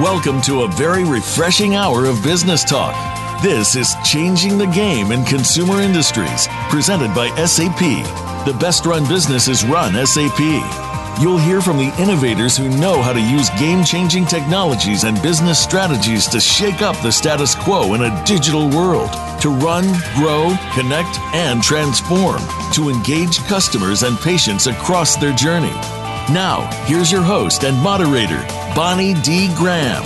Welcome to a very refreshing hour of business talk. This is Changing the Game in Consumer Industries, presented by SAP. The best run businesses run SAP. You'll hear from the innovators who know how to use game changing technologies and business strategies to shake up the status quo in a digital world, to run, grow, connect, and transform, to engage customers and patients across their journey. Now, here's your host and moderator, Bonnie D. Graham.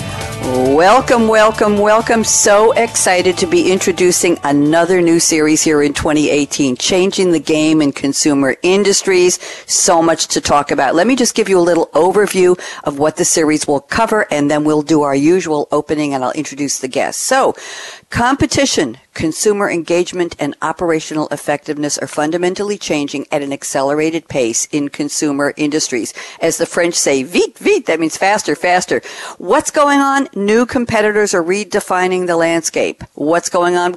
Welcome, welcome, welcome. So excited to be introducing another new series here in 2018, Changing the Game in Consumer Industries. So much to talk about. Let me just give you a little overview of what the series will cover, and then we'll do our usual opening and I'll introduce the guests. So, Competition, consumer engagement, and operational effectiveness are fundamentally changing at an accelerated pace in consumer industries. As the French say, vite, vite, that means faster, faster. What's going on? New competitors are redefining the landscape. What's going on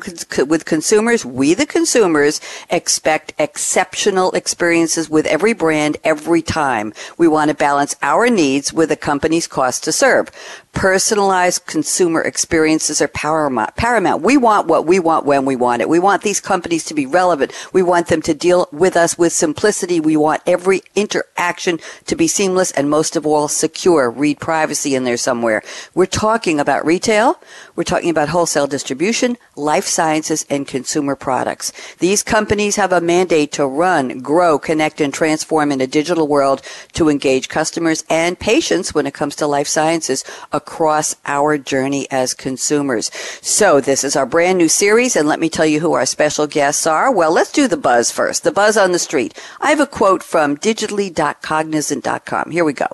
with consumers? We, the consumers, expect exceptional experiences with every brand every time. We want to balance our needs with a company's cost to serve personalized consumer experiences are paramount. paramount. We want what we want when we want it. We want these companies to be relevant. We want them to deal with us with simplicity. We want every interaction to be seamless and most of all secure. Read privacy in there somewhere. We're talking about retail. We're talking about wholesale distribution, life sciences, and consumer products. These companies have a mandate to run, grow, connect, and transform in a digital world to engage customers and patients when it comes to life sciences across our journey as consumers. So this is our brand new series, and let me tell you who our special guests are. Well, let's do the buzz first. The buzz on the street. I have a quote from digitally.cognizant.com. Here we go.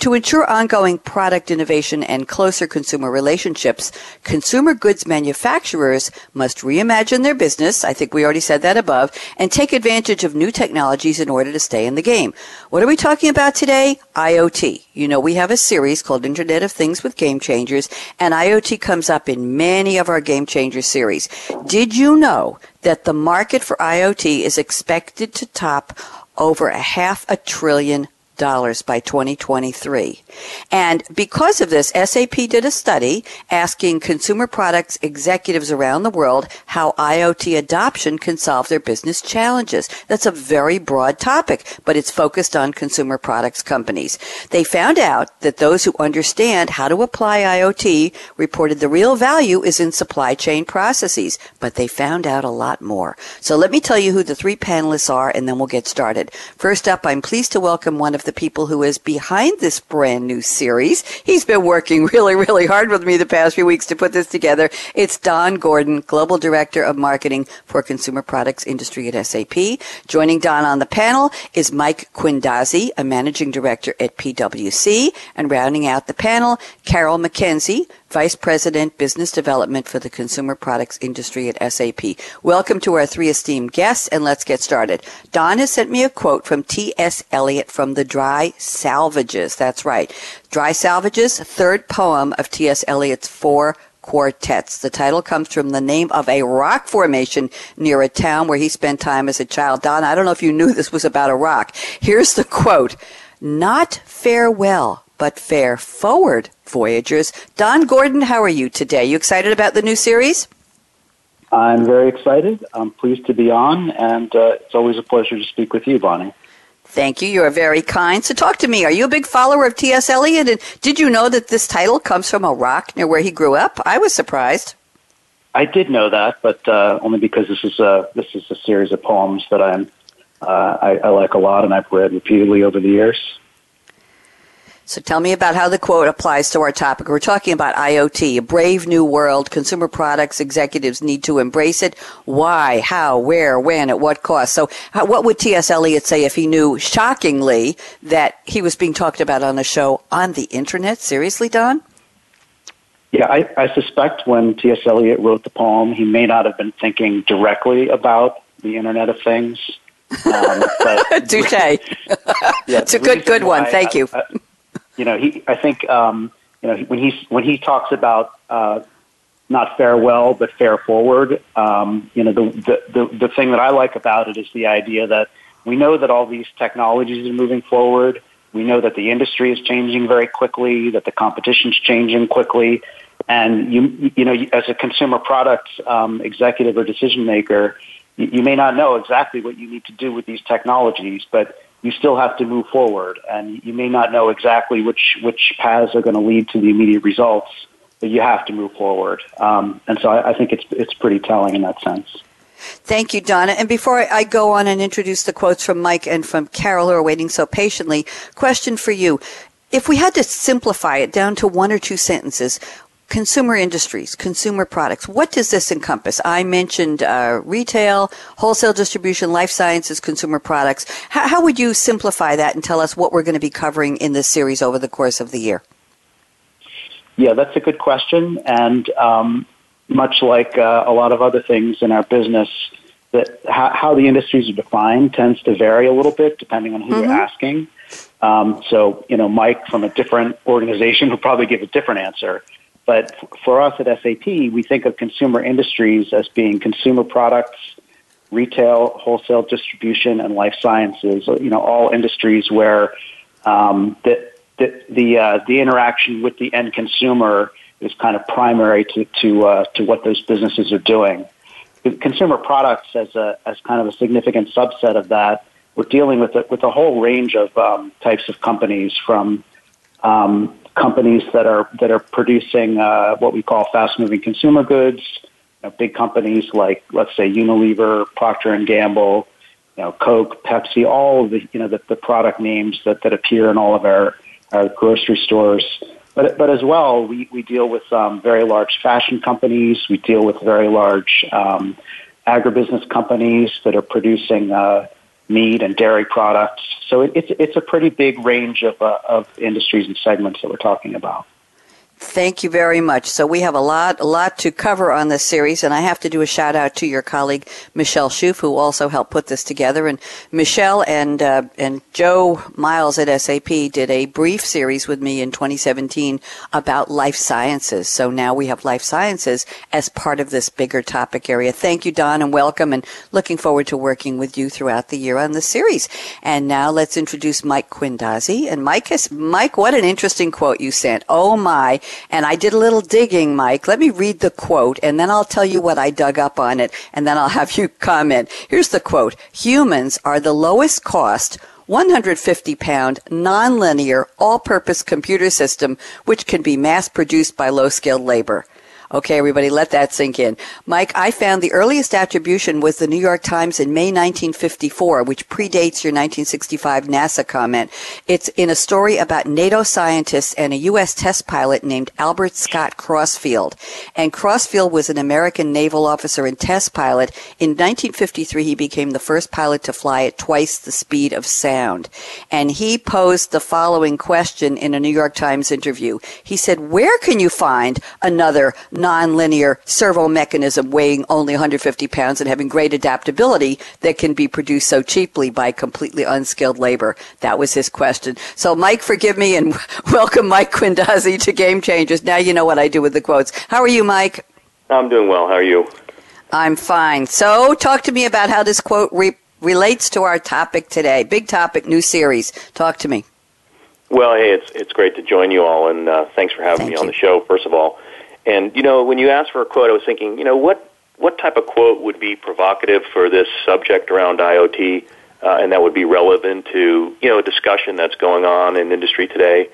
To ensure ongoing product innovation and closer consumer relationships, consumer goods manufacturers must reimagine their business. I think we already said that above and take advantage of new technologies in order to stay in the game. What are we talking about today? IoT. You know, we have a series called Internet of Things with Game Changers, and IoT comes up in many of our Game Changer series. Did you know that the market for IoT is expected to top over a half a trillion dollars by 2023. And because of this, SAP did a study asking consumer products executives around the world how IoT adoption can solve their business challenges. That's a very broad topic, but it's focused on consumer products companies. They found out that those who understand how to apply IoT reported the real value is in supply chain processes, but they found out a lot more. So let me tell you who the three panelists are and then we'll get started. First up, I'm pleased to welcome one of the people who is behind this brand new series. He's been working really, really hard with me the past few weeks to put this together. It's Don Gordon, Global Director of Marketing for Consumer Products Industry at SAP. Joining Don on the panel is Mike Quindazzi, a Managing Director at PwC, and rounding out the panel, Carol Mackenzie, Vice President, Business Development for the Consumer Products Industry at SAP. Welcome to our three esteemed guests, and let's get started. Don has sent me a quote from T.S. Eliot from the Dry Salvages. That's right. Dry Salvages, third poem of T.S. Eliot's four quartets. The title comes from the name of a rock formation near a town where he spent time as a child. Don, I don't know if you knew this was about a rock. Here's the quote. Not farewell, but fare forward, Voyagers. Don Gordon, how are you today? You excited about the new series? I'm very excited. I'm pleased to be on, and uh, it's always a pleasure to speak with you, Bonnie. Thank you. You're very kind. So talk to me. Are you a big follower of T.S. Eliot? And did you know that this title comes from a rock near where he grew up? I was surprised. I did know that, but uh, only because this is a this is a series of poems that I'm uh, I, I like a lot, and I've read repeatedly over the years. So tell me about how the quote applies to our topic. We're talking about IoT, a brave new world. Consumer products executives need to embrace it. Why, how, where, when, at what cost? So what would T.S. Eliot say if he knew shockingly that he was being talked about on a show on the internet? Seriously, Don? Yeah, I, I suspect when T.S. Eliot wrote the poem, he may not have been thinking directly about the Internet of Things. Um, Touche. yeah, it's a good, good one. Thank you. I, you know, he, I think, um, you know, when he when he talks about uh, not farewell but fare forward, um, you know, the, the the the thing that I like about it is the idea that we know that all these technologies are moving forward. we know that the industry is changing very quickly, that the competition's changing quickly, and you you know as a consumer product um, executive or decision maker, you, you may not know exactly what you need to do with these technologies, but you still have to move forward, and you may not know exactly which which paths are going to lead to the immediate results, but you have to move forward. Um, and so I, I think it's it's pretty telling in that sense. Thank you, Donna. And before I go on and introduce the quotes from Mike and from Carol, who are waiting so patiently, question for you. If we had to simplify it down to one or two sentences, consumer industries, consumer products, what does this encompass? I mentioned uh, retail, wholesale distribution, life sciences, consumer products. How, how would you simplify that and tell us what we're going to be covering in this series over the course of the year? Yeah, that's a good question. And um, much like uh, a lot of other things in our business, that how, how, the industries are defined tends to vary a little bit depending on who mm-hmm. you're asking. Um, so, you know, Mike from a different organization will probably give a different answer. But for us at SAP, we think of consumer industries as being consumer products, retail, wholesale distribution, and life sciences. You know, all industries where um, the the the, uh, the interaction with the end consumer is kind of primary to to uh, to what those businesses are doing. Consumer products, as a as kind of a significant subset of that, we're dealing with a, with a whole range of um, types of companies, from um, companies that are that are producing uh, what we call fast moving consumer goods, you know, big companies like let's say Unilever, Procter and Gamble, you know, Coke, Pepsi, all of the you know the, the product names that, that appear in all of our, our grocery stores but, but as well, we, we deal with um, very large fashion companies. We deal with very large um, agribusiness companies that are producing uh, meat and dairy products. So it, it's, it's a pretty big range of, uh, of industries and segments that we're talking about. Thank you very much. So we have a lot, a lot to cover on this series, and I have to do a shout out to your colleague Michelle Schuf, who also helped put this together. And Michelle and uh, and Joe Miles at SAP did a brief series with me in 2017 about life sciences. So now we have life sciences as part of this bigger topic area. Thank you, Don, and welcome. And looking forward to working with you throughout the year on this series. And now let's introduce Mike Quindazzi. And Mike has Mike, what an interesting quote you sent. Oh my. And I did a little digging, Mike. Let me read the quote and then I'll tell you what I dug up on it and then I'll have you comment. Here's the quote. Humans are the lowest cost 150 pound, nonlinear, all purpose computer system which can be mass produced by low skilled labor. Okay, everybody, let that sink in. Mike, I found the earliest attribution was the New York Times in May 1954, which predates your 1965 NASA comment. It's in a story about NATO scientists and a U.S. test pilot named Albert Scott Crossfield. And Crossfield was an American naval officer and test pilot. In 1953, he became the first pilot to fly at twice the speed of sound. And he posed the following question in a New York Times interview. He said, where can you find another nonlinear servo mechanism weighing only 150 pounds and having great adaptability that can be produced so cheaply by completely unskilled labor? That was his question. So, Mike, forgive me and welcome Mike Quindazzi to Game Changers. Now you know what I do with the quotes. How are you, Mike? I'm doing well. How are you? I'm fine. So, talk to me about how this quote re- relates to our topic today. Big topic, new series. Talk to me. Well, hey, it's it's great to join you all, and uh, thanks for having Thank me you. on the show. First of all, and you know, when you asked for a quote, I was thinking, you know, what what type of quote would be provocative for this subject around IoT, uh, and that would be relevant to you know a discussion that's going on in industry today,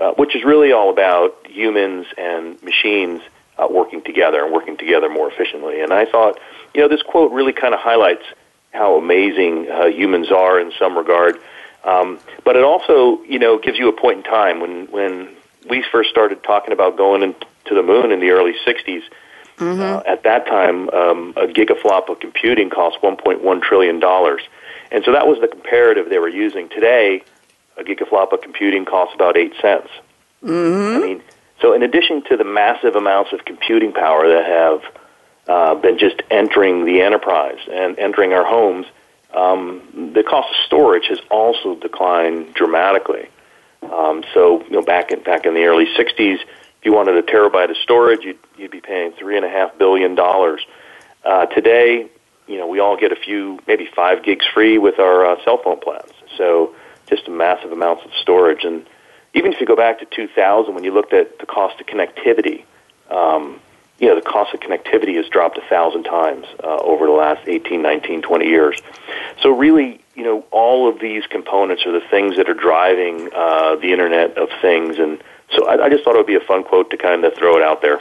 uh, which is really all about humans and machines uh, working together and working together more efficiently. And I thought, you know, this quote really kind of highlights how amazing uh, humans are in some regard. Um, but it also, you know, gives you a point in time when when we first started talking about going in, to the moon in the early 60s. Mm-hmm. Uh, at that time, um, a gigaflop of computing cost 1.1 trillion dollars, and so that was the comparative they were using. Today, a gigaflop of computing costs about eight cents. Mm-hmm. I mean, so in addition to the massive amounts of computing power that have uh, been just entering the enterprise and entering our homes, um, the cost of storage has also declined dramatically. Um, so, you know, back in back in the early '60s, if you wanted a terabyte of storage, you'd, you'd be paying three and a half billion dollars. Uh, today, you know, we all get a few, maybe five gigs free with our uh, cell phone plans. So, just massive amounts of storage. And even if you go back to 2000, when you looked at the cost of connectivity, um, you know, the cost of connectivity has dropped a thousand times uh, over the last 18, 19, 20 years. So really, you know, all of these components are the things that are driving uh, the Internet of Things. And so I, I just thought it would be a fun quote to kind of throw it out there.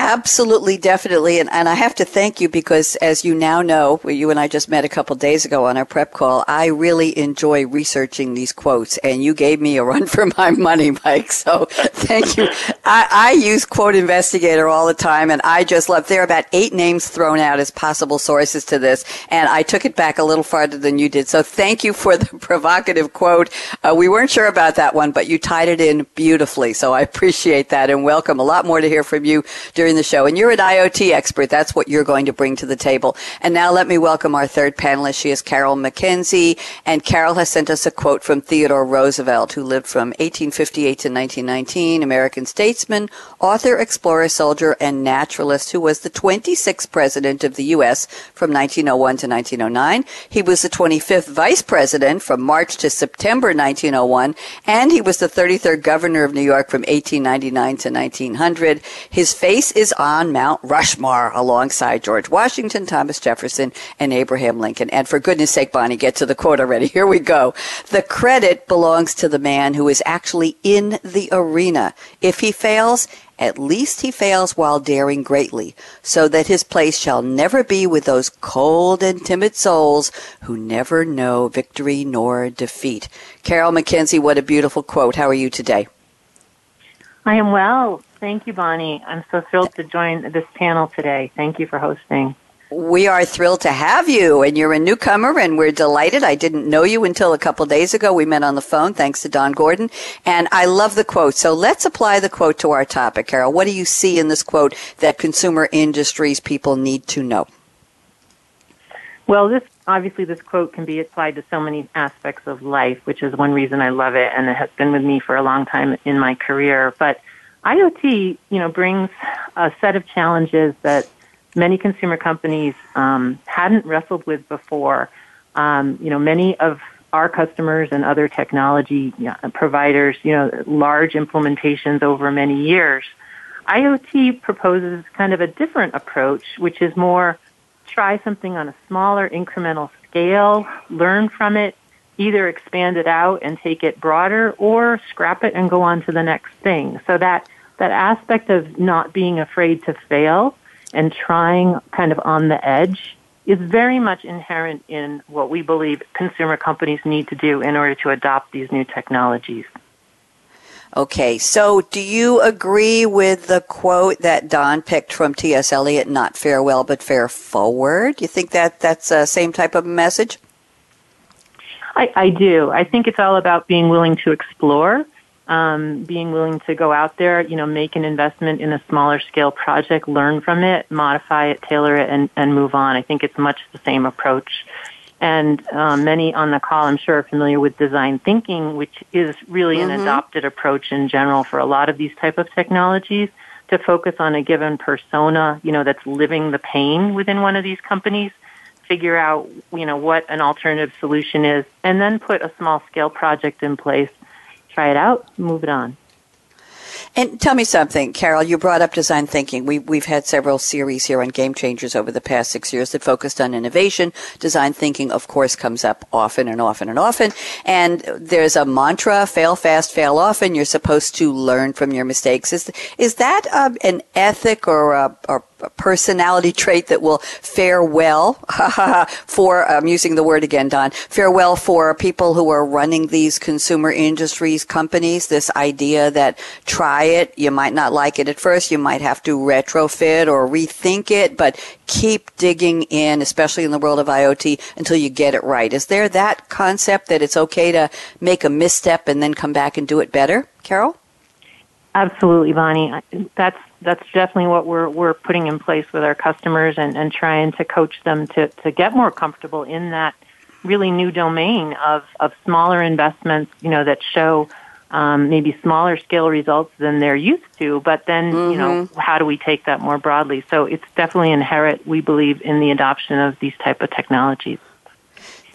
Absolutely, definitely. And, and I have to thank you because, as you now know, you and I just met a couple days ago on our prep call, I really enjoy researching these quotes. And you gave me a run for my money, Mike. So thank you. I, I use Quote Investigator all the time, and I just love, there are about eight names thrown out as possible sources to this. And I took it back a little farther than you did. So thank you for the provocative quote. Uh, we weren't sure about that one, but you tied it in beautifully. So I appreciate that and welcome. A lot more to hear from you during the show. And you're an IoT expert. That's what you're going to bring to the table. And now let me welcome our third panelist. She is Carol Mackenzie. And Carol has sent us a quote from Theodore Roosevelt, who lived from 1858 to 1919, American statesman, author, explorer, soldier, and naturalist who was the 26th president of the U.S. from 1901 to 1909. He was the 25th vice president from March to September 1901. And he was the 33rd governor of New York from 1899 to 1900. His face is on Mount Rushmore alongside George Washington, Thomas Jefferson, and Abraham Lincoln. And for goodness sake, Bonnie, get to the quote already. Here we go. The credit belongs to the man who is actually in the arena. If he fails, at least he fails while daring greatly, so that his place shall never be with those cold and timid souls who never know victory nor defeat. Carol Mackenzie, what a beautiful quote. How are you today? I am well. Thank you, Bonnie. I'm so thrilled to join this panel today. Thank you for hosting. We are thrilled to have you, and you're a newcomer, and we're delighted. I didn't know you until a couple days ago. We met on the phone, thanks to Don Gordon, and I love the quote. So let's apply the quote to our topic, Carol. What do you see in this quote that consumer industries people need to know? Well, this obviously this quote can be applied to so many aspects of life, which is one reason I love it, and it has been with me for a long time in my career. But IoT, you know, brings a set of challenges that many consumer companies um, hadn't wrestled with before. Um, you know, many of our customers and other technology providers, you know, large implementations over many years. IoT proposes kind of a different approach, which is more try something on a smaller incremental scale, learn from it, either expand it out and take it broader or scrap it and go on to the next thing. So that, that aspect of not being afraid to fail and trying kind of on the edge is very much inherent in what we believe consumer companies need to do in order to adopt these new technologies. Okay, so do you agree with the quote that Don picked from T.S. Eliot, not farewell but fare forward? You think that that's the same type of message? I, I do. I think it's all about being willing to explore, um, being willing to go out there, you know, make an investment in a smaller scale project, learn from it, modify it, tailor it, and, and move on. I think it's much the same approach. And um, many on the call, I'm sure, are familiar with design thinking, which is really mm-hmm. an adopted approach in general for a lot of these type of technologies to focus on a given persona, you know, that's living the pain within one of these companies figure out, you know, what an alternative solution is, and then put a small scale project in place, try it out, move it on. And tell me something, Carol. You brought up design thinking. We, we've had several series here on game changers over the past six years that focused on innovation. Design thinking, of course, comes up often and often and often. And there's a mantra: fail fast, fail often. You're supposed to learn from your mistakes. Is is that uh, an ethic or a, or personality trait that will fare well for, I'm using the word again, Don, fare well for people who are running these consumer industries companies. This idea that try it, you might not like it at first, you might have to retrofit or rethink it, but keep digging in, especially in the world of IoT, until you get it right. Is there that concept that it's okay to make a misstep and then come back and do it better, Carol? Absolutely, Bonnie. That's that's definitely what we're we're putting in place with our customers and, and trying to coach them to, to get more comfortable in that really new domain of, of smaller investments, you know, that show um, maybe smaller scale results than they're used to, but then, mm-hmm. you know, mm-hmm. how do we take that more broadly? So it's definitely inherent, we believe, in the adoption of these type of technologies.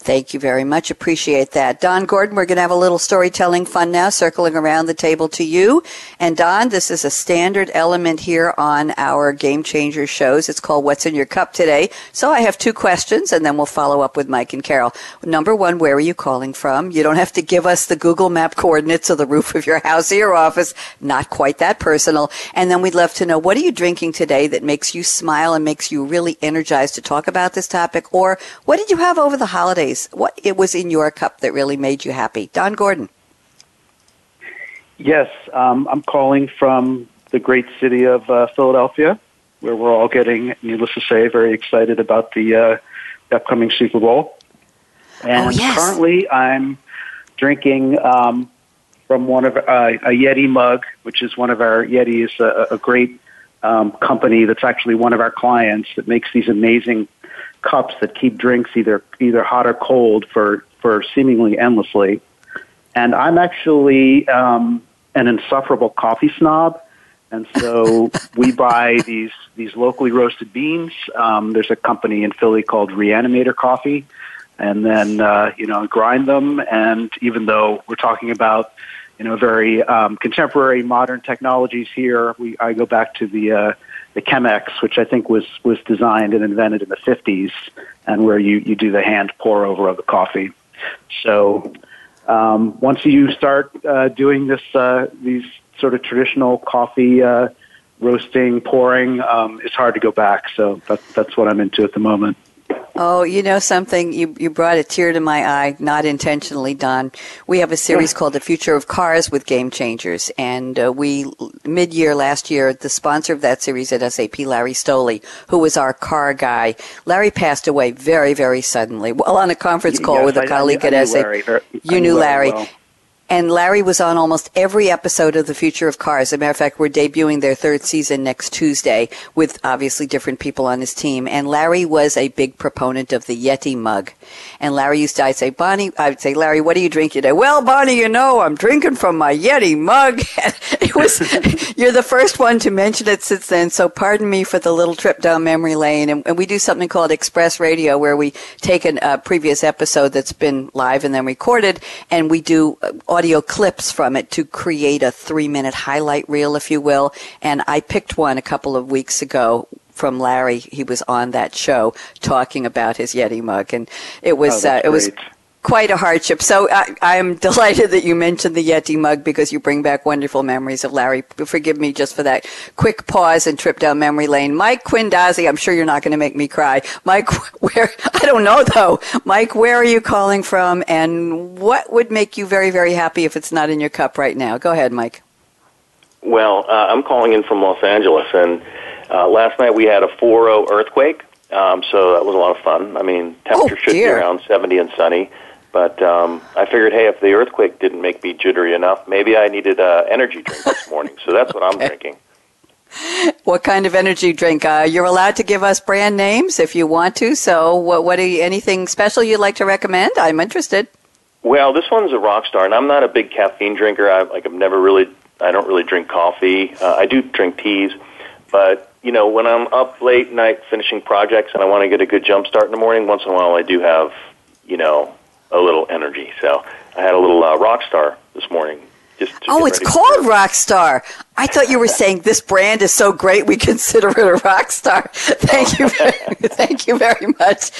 Thank you very much. Appreciate that. Don Gordon, we're going to have a little storytelling fun now, circling around the table to you. And Don, this is a standard element here on our Game Changer shows. It's called What's in Your Cup today. So I have two questions and then we'll follow up with Mike and Carol. Number one, where are you calling from? You don't have to give us the Google map coordinates of the roof of your house or your office. Not quite that personal. And then we'd love to know, what are you drinking today that makes you smile and makes you really energized to talk about this topic? Or what did you have over the holidays? What it was in your cup that really made you happy. Don Gordon. Yes, um, I'm calling from the great city of uh, Philadelphia, where we're all getting, needless to say, very excited about the, uh, upcoming Super Bowl. And oh, yes. currently, I'm drinking um, from one of uh, a Yeti mug, which is one of our Yeti is a, a great um, company that's actually one of our clients that makes these amazing cups that keep drinks either either hot or cold for for seemingly endlessly. And I'm actually um, an insufferable coffee snob, and so we buy these these locally roasted beans. Um, there's a company in Philly called Reanimator Coffee, and then uh, you know grind them. And even though we're talking about you know very um, contemporary modern technologies here, we I go back to the uh, the Chemex, which I think was was designed and invented in the 50s, and where you you do the hand pour over of the coffee. So um, once you start uh, doing this uh, these sort of traditional coffee uh, roasting pouring, um, it's hard to go back. So that, that's what I'm into at the moment. Oh, you know something? You, you brought a tear to my eye, not intentionally, Don. We have a series called The Future of Cars with Game Changers. And uh, we, mid year last year, the sponsor of that series at SAP, Larry Stoley, who was our car guy, Larry passed away very, very suddenly. Well, on a conference call yes, with a I, colleague I, I at SAP. Larry. You knew Larry. Well. And Larry was on almost every episode of The Future of Cars. As a matter of fact, we're debuting their third season next Tuesday with obviously different people on his team. And Larry was a big proponent of the Yeti mug. And Larry used to, I'd say, Bonnie, I would say, Larry, what are you drinking today? Well, Bonnie, you know, I'm drinking from my Yeti mug. it was, you're the first one to mention it since then. So pardon me for the little trip down memory lane. And, and we do something called Express Radio where we take a uh, previous episode that's been live and then recorded and we do uh, audio clips from it to create a three minute highlight reel, if you will. And I picked one a couple of weeks ago from Larry. He was on that show talking about his Yeti mug, and it was oh, uh, it was quite a hardship. So I, am delighted that you mentioned the Yeti mug because you bring back wonderful memories of Larry. Forgive me just for that quick pause and trip down memory lane. Mike Quindazzi, I'm sure you're not going to make me cry. Mike, where, I don't know though. Mike, where are you calling from and what would make you very, very happy if it's not in your cup right now? Go ahead, Mike. Well, uh, I'm calling in from Los Angeles and uh, last night we had a 4-0 earthquake. Um, so that was a lot of fun. I mean, temperature oh, should be around 70 and sunny. But um, I figured, hey, if the earthquake didn't make me jittery enough, maybe I needed an energy drink this morning. So that's what I'm drinking. What kind of energy drink? Uh, you're allowed to give us brand names if you want to. So, what, what are you, anything special you'd like to recommend? I'm interested. Well, this one's a rock star, and I'm not a big caffeine drinker. I like I've never really, I don't really drink coffee. Uh, I do drink teas, but you know, when I'm up late night finishing projects and I want to get a good jump start in the morning, once in a while I do have, you know, a little energy. So I had a little uh, Rockstar this morning. Just oh, it's called Rockstar. I thought you were saying this brand is so great we consider it a Rockstar. Thank you, very, thank you very much.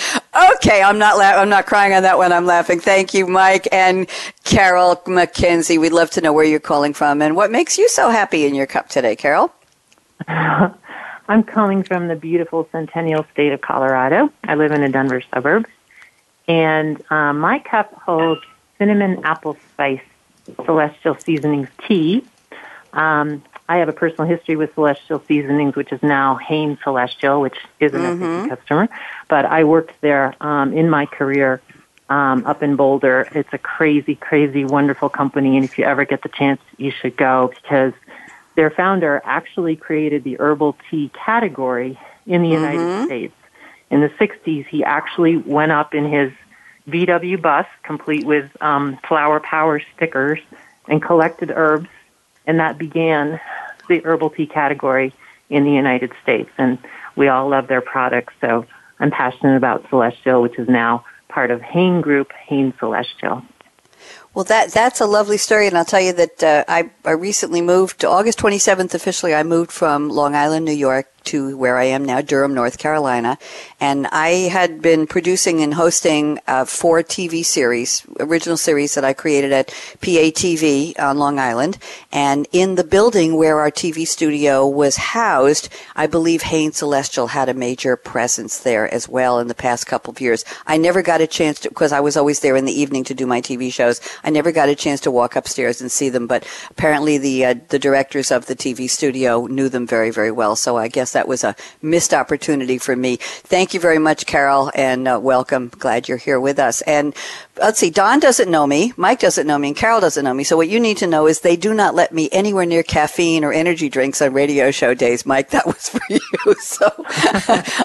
Okay, I'm not la- I'm not crying on that one. I'm laughing. Thank you, Mike and Carol Mackenzie. We'd love to know where you're calling from and what makes you so happy in your cup today, Carol. I'm calling from the beautiful Centennial State of Colorado. I live in a Denver suburb. And um, my cup holds cinnamon apple spice celestial seasonings tea. Um, I have a personal history with Celestial Seasonings, which is now Hain Celestial, which is an mm-hmm. SAP customer. But I worked there um, in my career um, up in Boulder. It's a crazy, crazy, wonderful company, and if you ever get the chance, you should go because their founder actually created the herbal tea category in the mm-hmm. United States in the 60s, he actually went up in his VW bus, complete with um, flower power stickers, and collected herbs, and that began the herbal tea category in the United States. And we all love their products, so I'm passionate about Celestial, which is now part of Hain Group, Hain Celestial. Well, that that's a lovely story, and I'll tell you that uh, I I recently moved August 27th officially. I moved from Long Island, New York, to where I am now, Durham, North Carolina. And I had been producing and hosting uh, four TV series, original series that I created at PATV on Long Island. And in the building where our TV studio was housed, I believe Hain Celestial had a major presence there as well in the past couple of years. I never got a chance to, because I was always there in the evening to do my TV shows. I never got a chance to walk upstairs and see them, but apparently the uh, the directors of the TV studio knew them very, very well. So I guess that was a missed opportunity for me. Thank you very much, Carol, and uh, welcome. Glad you're here with us. And let's see, Don doesn't know me, Mike doesn't know me, and Carol doesn't know me. So what you need to know is they do not let me anywhere near caffeine or energy drinks on radio show days. Mike, that was for you. So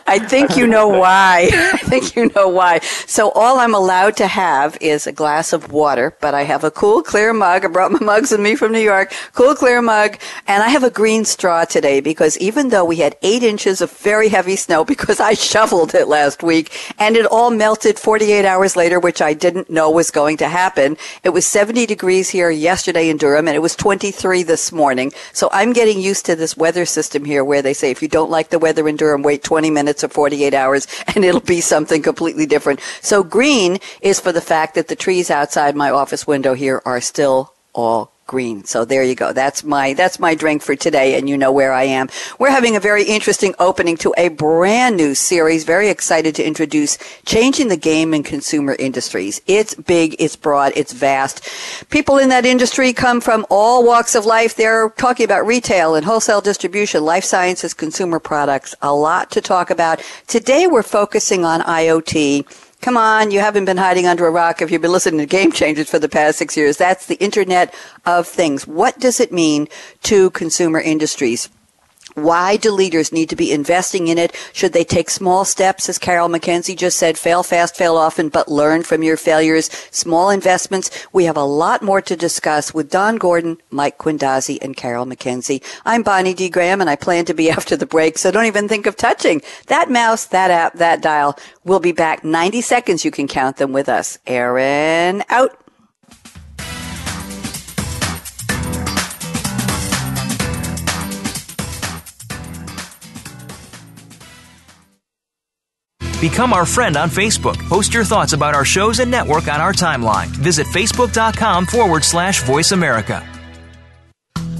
I think you know why. I think you know why. So all I'm allowed to have is a glass of water, but I have a cool, clear mug. I brought my mugs with me from New York. Cool, clear mug, and I have a green straw today because even though we had eight inches of very heavy snow because I shoveled it last week and it all melted 48 hours later, which I didn't know was going to happen. It was 70 degrees here yesterday in Durham and it was 23 this morning. So I'm getting used to this weather system here where they say if you don't like the weather in Durham, wait 20 minutes or 48 hours and it'll be something completely different. So green is for the fact that the trees outside my office window here are still all green. So there you go. That's my that's my drink for today and you know where I am. We're having a very interesting opening to a brand new series. Very excited to introduce Changing the Game in Consumer Industries. It's big, it's broad, it's vast. People in that industry come from all walks of life. They're talking about retail and wholesale distribution, life sciences, consumer products. A lot to talk about. Today we're focusing on IoT Come on, you haven't been hiding under a rock if you've been listening to Game Changers for the past six years. That's the Internet of Things. What does it mean to consumer industries? Why do leaders need to be investing in it? Should they take small steps, as Carol Mackenzie just said, fail fast, fail often, but learn from your failures? Small investments. We have a lot more to discuss with Don Gordon, Mike Quindazzi, and Carol Mackenzie. I'm Bonnie D. Graham, and I plan to be after the break, so don't even think of touching that mouse, that app, that dial. We'll be back 90 seconds. You can count them with us. Aaron, out. Become our friend on Facebook. Post your thoughts about our shows and network on our timeline. Visit facebook.com forward slash voice America.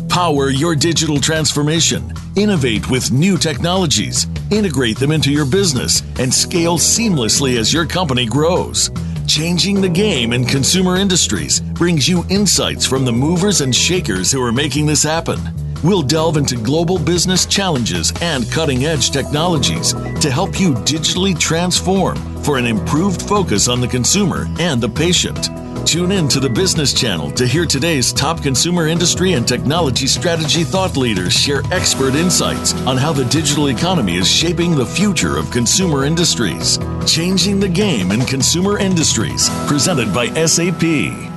Power your digital transformation. Innovate with new technologies. Integrate them into your business and scale seamlessly as your company grows. Changing the Game in Consumer Industries brings you insights from the movers and shakers who are making this happen. We'll delve into global business challenges and cutting edge technologies to help you digitally transform for an improved focus on the consumer and the patient. Tune in to the Business Channel to hear today's top consumer industry and technology strategy thought leaders share expert insights on how the digital economy is shaping the future of consumer industries. Changing the Game in Consumer Industries, presented by SAP.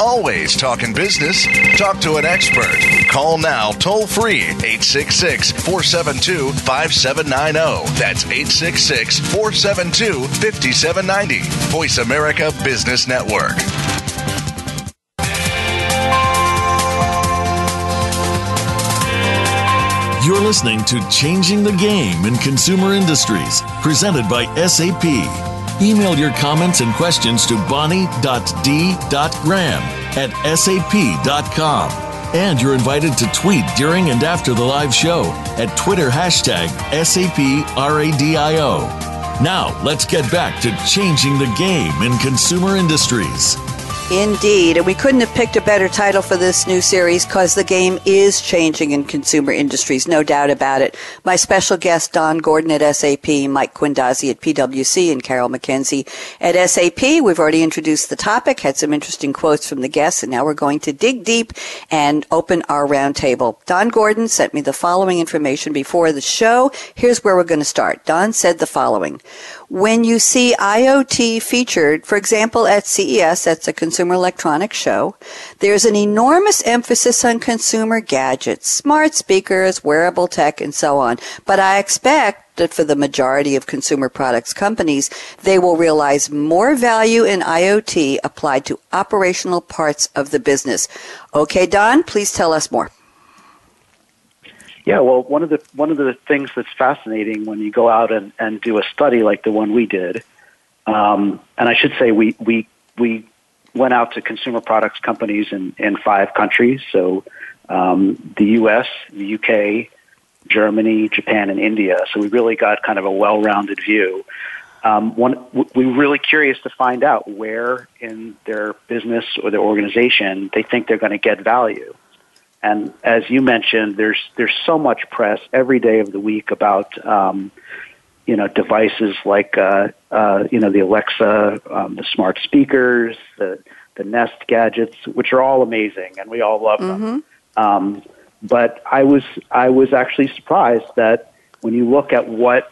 Always talking business. Talk to an expert. Call now toll free 866 472 5790. That's 866 472 5790. Voice America Business Network. You're listening to Changing the Game in Consumer Industries, presented by SAP. Email your comments and questions to bonnie.d.graham at sap.com. And you're invited to tweet during and after the live show at Twitter hashtag SAPRADIO. Now, let's get back to changing the game in consumer industries. Indeed. And we couldn't have picked a better title for this new series because the game is changing in consumer industries, no doubt about it. My special guest, Don Gordon at SAP, Mike Quindazzi at PwC, and Carol Mackenzie at SAP. We've already introduced the topic, had some interesting quotes from the guests, and now we're going to dig deep and open our roundtable. Don Gordon sent me the following information before the show. Here's where we're going to start. Don said the following when you see IoT featured, for example, at CES, that's a Consumer Electronics Show, there's an enormous emphasis on consumer gadgets, smart speakers, wearable tech, and so on. But I expect that for the majority of consumer products companies, they will realize more value in IoT applied to operational parts of the business. Okay, Don, please tell us more. Yeah, well, one of the one of the things that's fascinating when you go out and, and do a study like the one we did, um, and I should say we we we went out to consumer products companies in, in five countries. So um, the U.S., the U.K., Germany, Japan, and India. So we really got kind of a well-rounded view. Um, one, we were really curious to find out where in their business or their organization they think they're going to get value. And as you mentioned, there's there's so much press every day of the week about um, you know devices like uh, uh, you know the Alexa, um, the smart speakers, the the Nest gadgets, which are all amazing, and we all love mm-hmm. them. Um, but I was I was actually surprised that when you look at what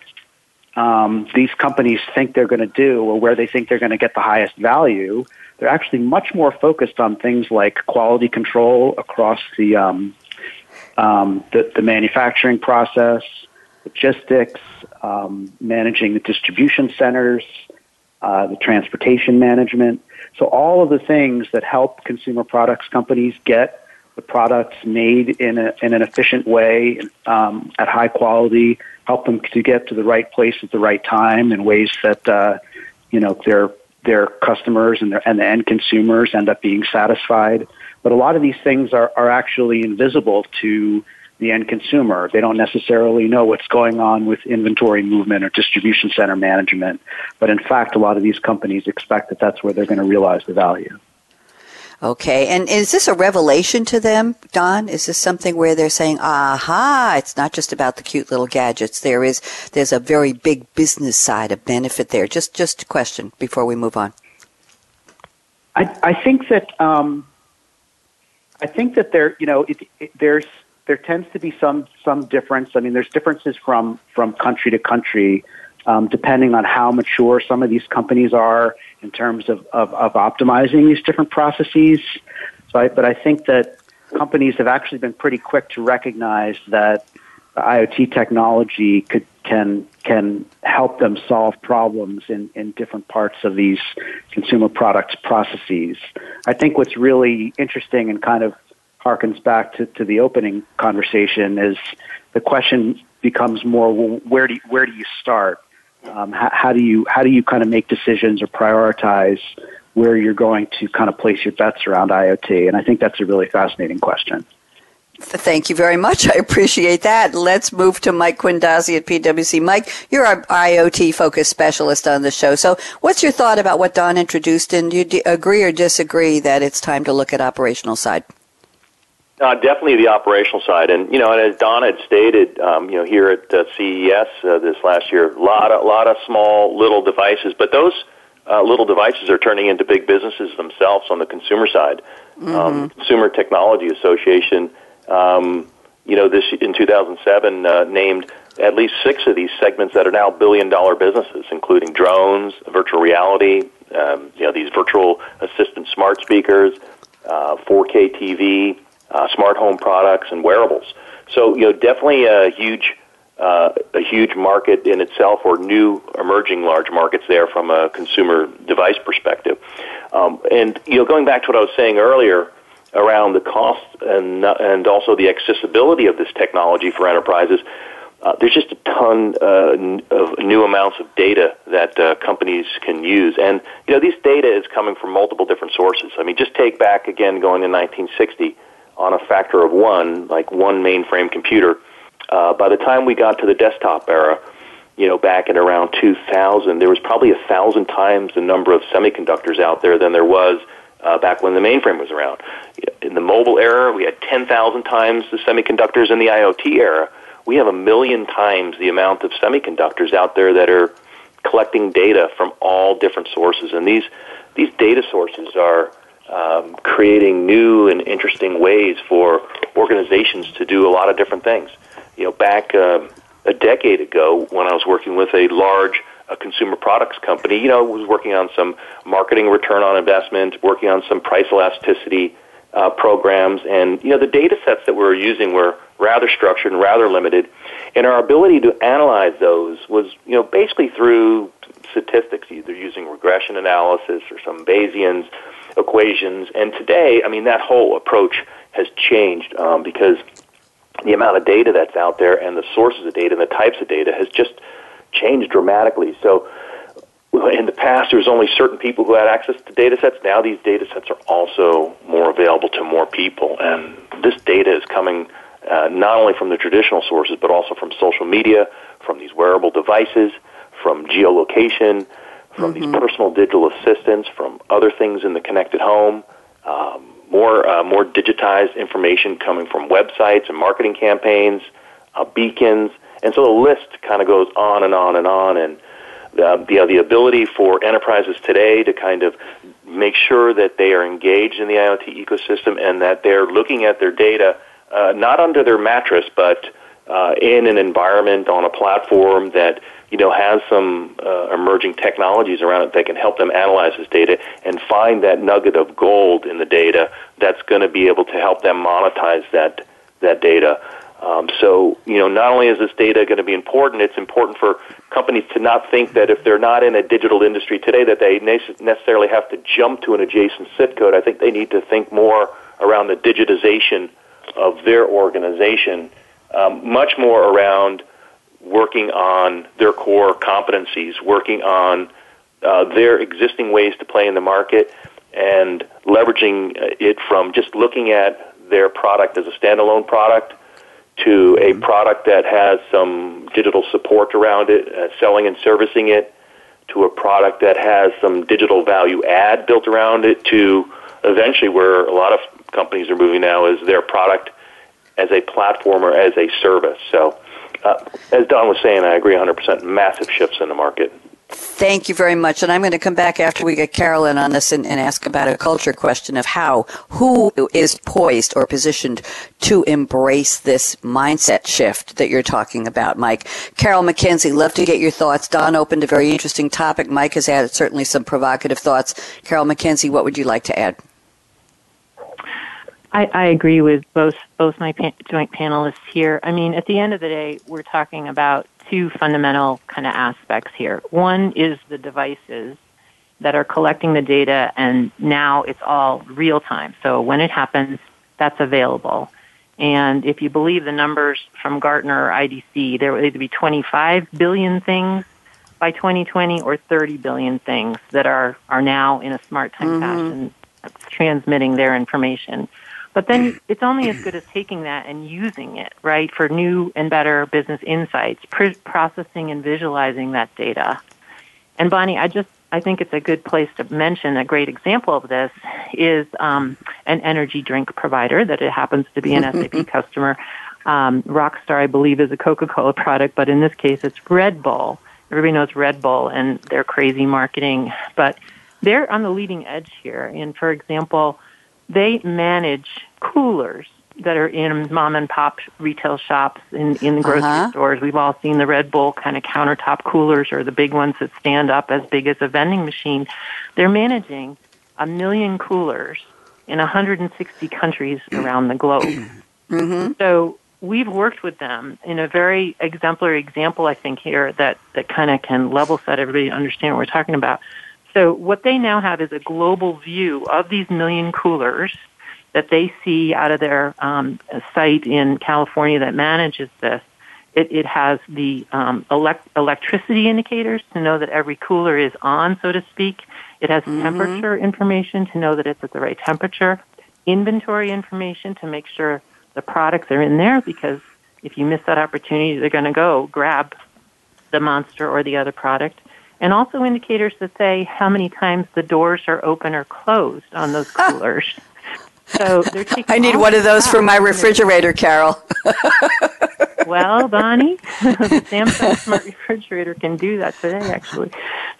um, these companies think they're going to do or where they think they're going to get the highest value, they're actually much more focused on things like quality control across the um, um, the, the, manufacturing process, logistics, um, managing the distribution centers, uh, the transportation management. So all of the things that help consumer products companies get the products made in, a, in an efficient way um, at high quality, help them to get to the right place at the right time in ways that uh, you know they're their customers and, their, and the end consumers end up being satisfied. But a lot of these things are, are actually invisible to the end consumer. They don't necessarily know what's going on with inventory movement or distribution center management. But in fact, a lot of these companies expect that that's where they're going to realize the value. Okay, and is this a revelation to them, Don? Is this something where they're saying, "Aha! It's not just about the cute little gadgets. There is there's a very big business side of benefit there." Just just a question before we move on. I I think that um, I think that there you know it, it, there's there tends to be some some difference. I mean, there's differences from from country to country um, depending on how mature some of these companies are in terms of, of, of optimizing these different processes. So I, but I think that companies have actually been pretty quick to recognize that IoT technology could can can help them solve problems in, in different parts of these consumer products processes. I think what's really interesting and kind of harkens back to, to the opening conversation is the question becomes more well, where do where do you start? Um, how, how, do you how do you kind of make decisions or prioritize where you're going to kind of place your bets around IoT? And I think that's a really fascinating question. Thank you very much. I appreciate that. Let's move to Mike Quindazzi at PwC. Mike, you're our IoT focused specialist on the show. So, what's your thought about what Don introduced? And do you agree or disagree that it's time to look at operational side? Uh, definitely the operational side, and you know, and as Don had stated, um, you know, here at uh, CES uh, this last year, a lot, a lot of small little devices, but those uh, little devices are turning into big businesses themselves on the consumer side. Mm-hmm. Um, consumer Technology Association, um, you know, this in 2007 uh, named at least six of these segments that are now billion-dollar businesses, including drones, virtual reality, um, you know, these virtual assistant smart speakers, uh, 4K TV uh, smart home products, and wearables. So, you know, definitely a huge, uh, a huge market in itself, or new emerging large markets there from a consumer device perspective. Um, and you know, going back to what I was saying earlier around the cost and and also the accessibility of this technology for enterprises. Uh, there's just a ton uh, of new amounts of data that uh, companies can use, and you know these data is coming from multiple different sources. I mean, just take back again, going in 1960, on a factor of one, like one mainframe computer. Uh, by the time we got to the desktop era, you know, back in around 2000, there was probably a thousand times the number of semiconductors out there than there was uh, back when the mainframe was around. In the mobile era, we had 10,000 times the semiconductors. In the IoT era, we have a million times the amount of semiconductors out there that are collecting data from all different sources. And these these data sources are um, creating new and interesting ways for organizations to do a lot of different things. You know, back uh, a decade ago, when I was working with a large a consumer products company, you know, was working on some marketing return on investment, working on some price elasticity uh, programs, and you know, the data sets that we were using were rather structured and rather limited. And our ability to analyze those was, you know, basically through statistics, either using regression analysis or some Bayesian equations. And today, I mean, that whole approach has changed um, because the amount of data that's out there and the sources of data and the types of data has just changed dramatically. So in the past, there was only certain people who had access to data sets. Now these data sets are also more available to more people. And this data is coming uh, not only from the traditional sources, but also from social media, from these wearable devices, from geolocation, from mm-hmm. these personal digital assistants, from other things in the connected home, um, more uh, more digitized information coming from websites and marketing campaigns, uh, beacons, and so the list kind of goes on and on and on. And the, the, the ability for enterprises today to kind of make sure that they are engaged in the IoT ecosystem and that they're looking at their data uh, not under their mattress, but uh, in an environment on a platform that you know has some uh, emerging technologies around it that can help them analyze this data and find that nugget of gold in the data that's going to be able to help them monetize that that data. Um, so, you know, not only is this data going to be important, it's important for companies to not think that if they're not in a digital industry today, that they necessarily have to jump to an adjacent SIC code. I think they need to think more around the digitization of their organization, um, much more around working on their core competencies, working on uh, their existing ways to play in the market, and leveraging it from just looking at their product as a standalone product to a mm-hmm. product that has some digital support around it, uh, selling and servicing it, to a product that has some digital value add built around it, to eventually where a lot of companies are moving now is their product as a platform or as a service. So, uh, as Don was saying, I agree 100%. Massive shifts in the market. Thank you very much. And I'm going to come back after we get Carolyn on this and, and, ask about a culture question of how, who is poised or positioned to embrace this mindset shift that you're talking about, Mike. Carol Mackenzie, love to get your thoughts. Don opened a very interesting topic. Mike has added certainly some provocative thoughts. Carol Mackenzie, what would you like to add? I, I agree with both both my pa- joint panelists here. I mean, at the end of the day, we're talking about two fundamental kind of aspects here. One is the devices that are collecting the data and now it's all real time. So when it happens, that's available. And if you believe the numbers from Gartner or IDC, there will either be 25 billion things by 2020 or 30 billion things that are, are now in a smart time mm-hmm. fashion transmitting their information. But then it's only as good as taking that and using it, right, for new and better business insights, pr- processing and visualizing that data. And Bonnie, I just I think it's a good place to mention a great example of this is um, an energy drink provider that it happens to be an SAP customer. Um, Rockstar, I believe, is a Coca-Cola product, but in this case, it's Red Bull. Everybody knows Red Bull and their crazy marketing, but they're on the leading edge here. And for example, they manage coolers that are in mom and pop retail shops in in the grocery uh-huh. stores. We've all seen the Red Bull kind of countertop coolers or the big ones that stand up as big as a vending machine. They're managing a million coolers in 160 countries around the globe. Mm-hmm. So we've worked with them in a very exemplary example, I think, here that, that kind of can level set everybody to understand what we're talking about. So what they now have is a global view of these million coolers that they see out of their um, site in California that manages this. It, it has the um, elect- electricity indicators to know that every cooler is on, so to speak. It has mm-hmm. temperature information to know that it's at the right temperature. Inventory information to make sure the products are in there because if you miss that opportunity, they're going to go grab the monster or the other product and also indicators that say how many times the doors are open or closed on those coolers. so they're taking I need one of those for my refrigerator, Carol. well, Bonnie, the Samsung smart refrigerator can do that today, actually.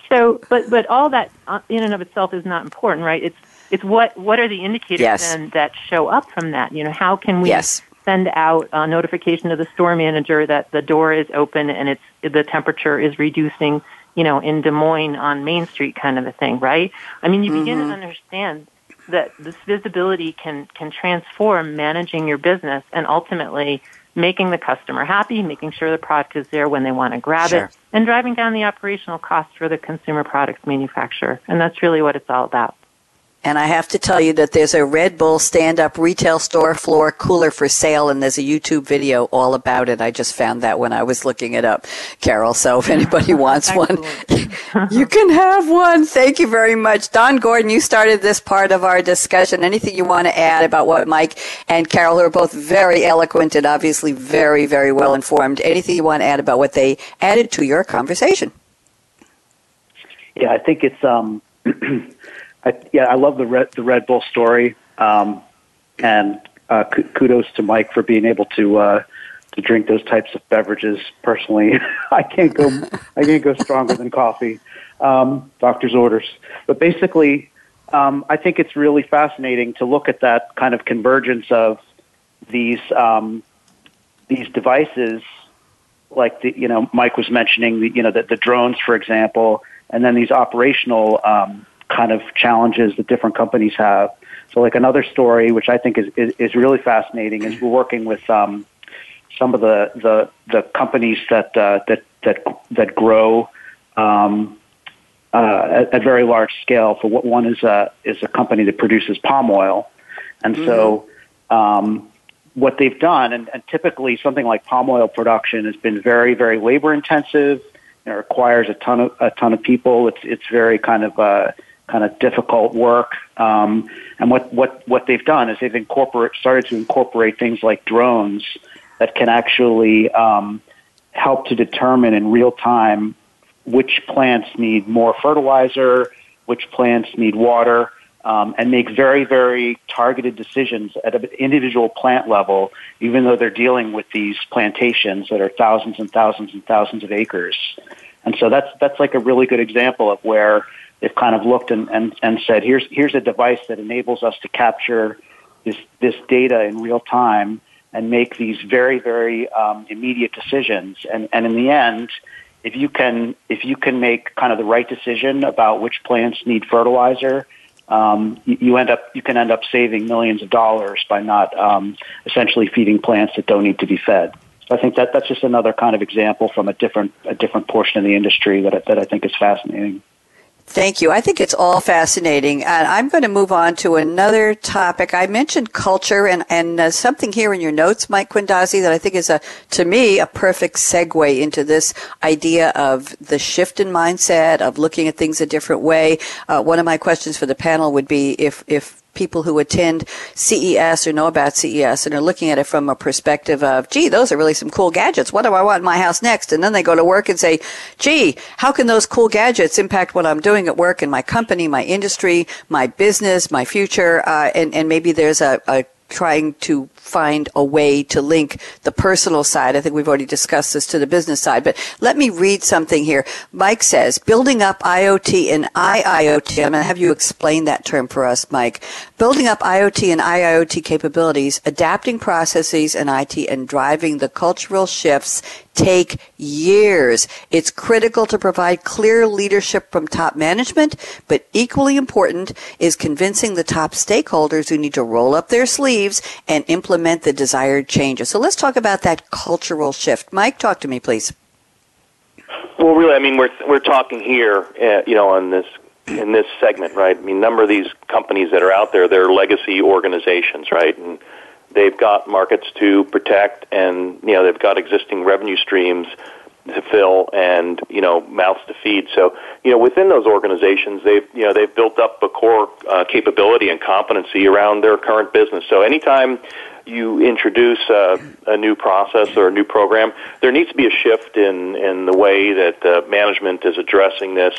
So, but but all that uh, in and of itself is not important, right? It's it's what what are the indicators yes. then that show up from that? You know, how can we yes. send out a notification to the store manager that the door is open and it's the temperature is reducing you know, in Des Moines on Main Street kind of a thing, right? I mean, you begin mm-hmm. to understand that this visibility can, can transform managing your business and ultimately making the customer happy, making sure the product is there when they want to grab Sure. it, and driving down the operational costs for the consumer products manufacturer. And that's really what it's all about. And I have to tell you that there's a Red Bull stand up retail store floor cooler for sale, and there's a YouTube video all about it. I just found that when I was looking it up, Carol. So if anybody wants one, you can have one. Thank you very much. Don Gordon, you started this part of our discussion. Anything you want to add about what Mike and Carol, who are both very eloquent and obviously very, very well informed, anything you want to add about what they added to your conversation? Yeah, I think it's um, I, yeah, I love the Red the Red Bull story, um, and uh, k- kudos to Mike for being able to uh, to drink those types of beverages. Personally, I can't go I can't go stronger than coffee. Um, doctor's orders, but basically, um, I think it's really fascinating to look at that kind of convergence of these um, these devices, like the you know Mike was mentioning the you know the, the drones, for example, and then these operational um, kind of challenges that different companies have. So, like another story, which I think is is, is really fascinating, is we're working with um, some of the the, the companies that uh, that that that grow. Um, uh, at, at very large scale. For what one is a is a company that produces palm oil, and so um, what they've done, and, and typically something like palm oil production has been very very labor intensive. It requires a ton of a ton of people. It's it's very kind of uh, kind of difficult work. Um, and what what what they've done is they've incorporate started to incorporate things like drones that can actually um, help to determine in real time which plants need more fertilizer, which plants need water, um, and make very, very targeted decisions at an individual plant level, even though they're dealing with these plantations that are thousands and thousands and thousands of acres. And so that's that's like a really good example of where they've kind of looked and, and, and said, here's here's a device that enables us to capture this this data in real time and make these very, very um, immediate decisions. And, and in the end, if you can if you can make kind of the right decision about which plants need fertilizer, um, you, end up you can end up saving millions of dollars by not um, essentially feeding plants that don't need to be fed. So I think that that's just another kind of example from a different a different portion of the industry that that I think is fascinating. Thank you. I think it's all fascinating. And I'm going to move on to another topic. I mentioned culture and, and uh, something here in your notes, Mike Quindazzi, that I think is a, to me, a perfect segue into this idea of the shift in mindset, of looking at things a different way. Uh, one of my questions for the panel would be if, if people who attend CES or know about CES and are looking at it from a perspective of, gee, those are really some cool gadgets. What do I want in my house next? And then they go to work and say, gee, how can those cool gadgets impact what I'm doing at work in my company, my industry, my business, my future? Uh, and, and maybe there's a, a trying to find a way to link the personal side. I think we've already discussed this to the business side, but let me read something here. Mike says, building up IoT and IIoT. I'm going to have you explain that term for us, Mike. Building up IoT and IIoT capabilities, adapting processes and IT and driving the cultural shifts take years. It's critical to provide clear leadership from top management, but equally important is convincing the top stakeholders who need to roll up their sleeves and implement the desired changes. So let's talk about that cultural shift. Mike, talk to me, please. Well, really, I mean, we're we're talking here, uh, you know, on this in this segment, right? I mean, number of these companies that are out there, they're legacy organizations, right? And they've got markets to protect, and you know, they've got existing revenue streams to fill, and you know, mouths to feed. So, you know, within those organizations, they've you know they've built up a core uh, capability and competency around their current business. So, anytime you introduce a, a new process or a new program, there needs to be a shift in in the way that uh, management is addressing this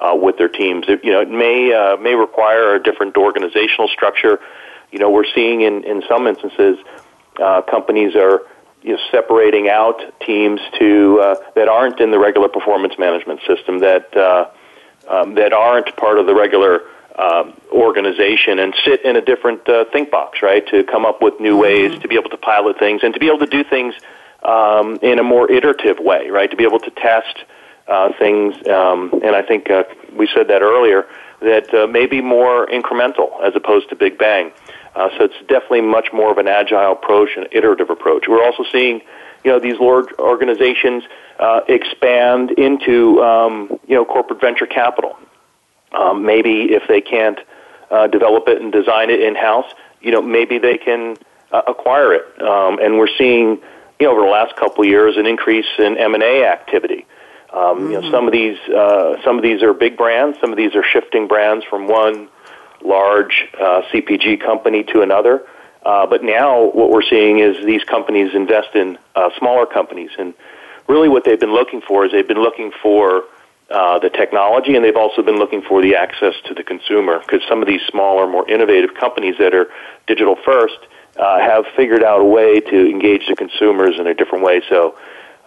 uh, with their teams. It, you know, it may uh, may require a different organizational structure. You know, we're seeing in in some instances uh, companies are you know, separating out teams to uh, that aren't in the regular performance management system that uh, um, that aren't part of the regular um, organization and sit in a different uh, think box, right? To come up with new ways to be able to pilot things and to be able to do things um, in a more iterative way, right? To be able to test uh, things, um, and I think uh, we said that earlier. that uh, may be more incremental as opposed to big bang. Uh, so it's definitely much more of an agile approach an iterative approach. We're also seeing, you know, these large organizations uh, expand into, um, you know, corporate venture capital. Um, maybe if they can't uh, develop it and design it in house, you know, maybe they can uh, acquire it. Um, and we're seeing, you know, over the last couple of years, an increase in M and A activity. Um, mm-hmm. You know, some of these uh, some of these are big brands. Some of these are shifting brands from one large uh, CPG company to another. Uh, but now what we're seeing is these companies invest in uh, smaller companies, and really what they've been looking for is they've been looking for uh, the technology, and they've also been looking for the access to the consumer. Because some of these smaller, more innovative companies that are digital first uh, have figured out a way to engage the consumers in a different way. So,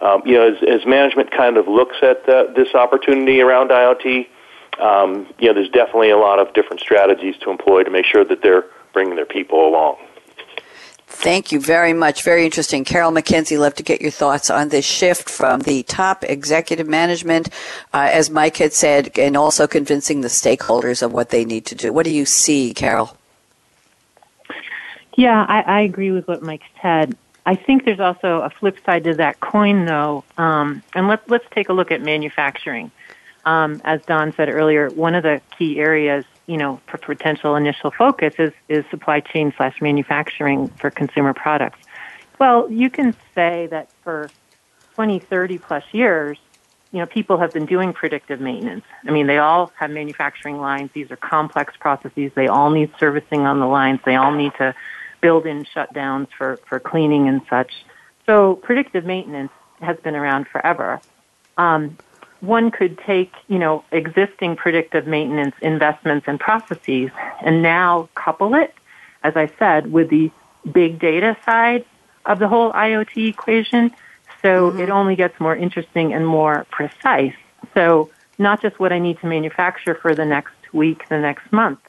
um, you know, as, as management kind of looks at uh, this opportunity around IoT, um, you know, there's definitely a lot of different strategies to employ to make sure that they're bringing their people along. Thank you very much. Very interesting. Carol Mackenzie, love to get your thoughts on this shift from the top executive management, uh, as Mike had said, and also convincing the stakeholders of what they need to do. What do you see, Carol? Yeah, I, I agree with what Mike said. I think there's also a flip side to that coin, though. Um, and let's let's take a look at manufacturing. Um, as Don said earlier, one of the key areas you know, for potential initial focus is, is supply chain slash manufacturing for consumer products. Well, you can say that for 20, 30 plus years, you know, people have been doing predictive maintenance. I mean, they all have manufacturing lines. These are complex processes. They all need servicing on the lines. They all need to build in shutdowns for, for cleaning and such. So predictive maintenance has been around forever. Um, one could take, you know, existing predictive maintenance investments and processes and now couple it, as I said, with the big data side of the whole IoT equation. So mm-hmm. it only gets more interesting and more precise. So not just what I need to manufacture for the next week, the next month,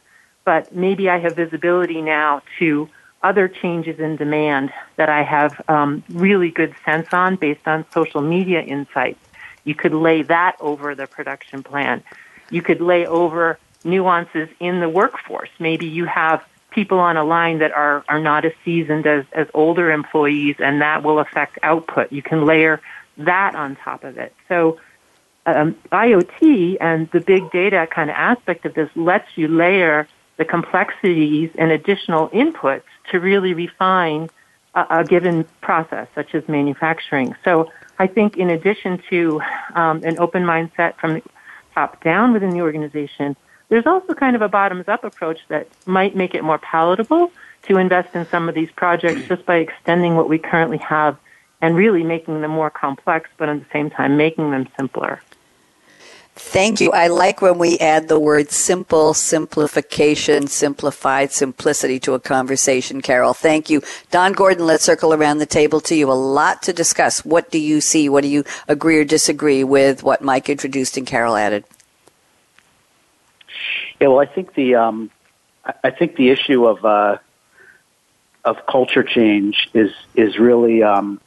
but maybe I have visibility now to other changes in demand that I have um, really good sense on based on social media insights you could lay that over the production plan. You could lay over nuances in the workforce. Maybe you have people on a line that are, are not as seasoned as, as older employees, and that will affect output. You can layer that on top of it. So um, IoT and the big data kind of aspect of this lets you layer the complexities and additional inputs to really refine a, a given process, such as manufacturing. So I think in addition to um, an open mindset from the top down within the organization, there's also kind of a bottoms up approach that might make it more palatable to invest in some of these projects just by extending what we currently have and really making them more complex, but at the same time making them simpler. Thank you. I like when we add the word simple, simplification, simplified, simplicity to a conversation, Carol. Thank you. Don Gordon, let's circle around the table to you. A lot to discuss. What do you see? What do you agree or disagree with what Mike introduced and Carol added? Yeah, well, I think the um, I think the issue of uh, of culture change is is really um,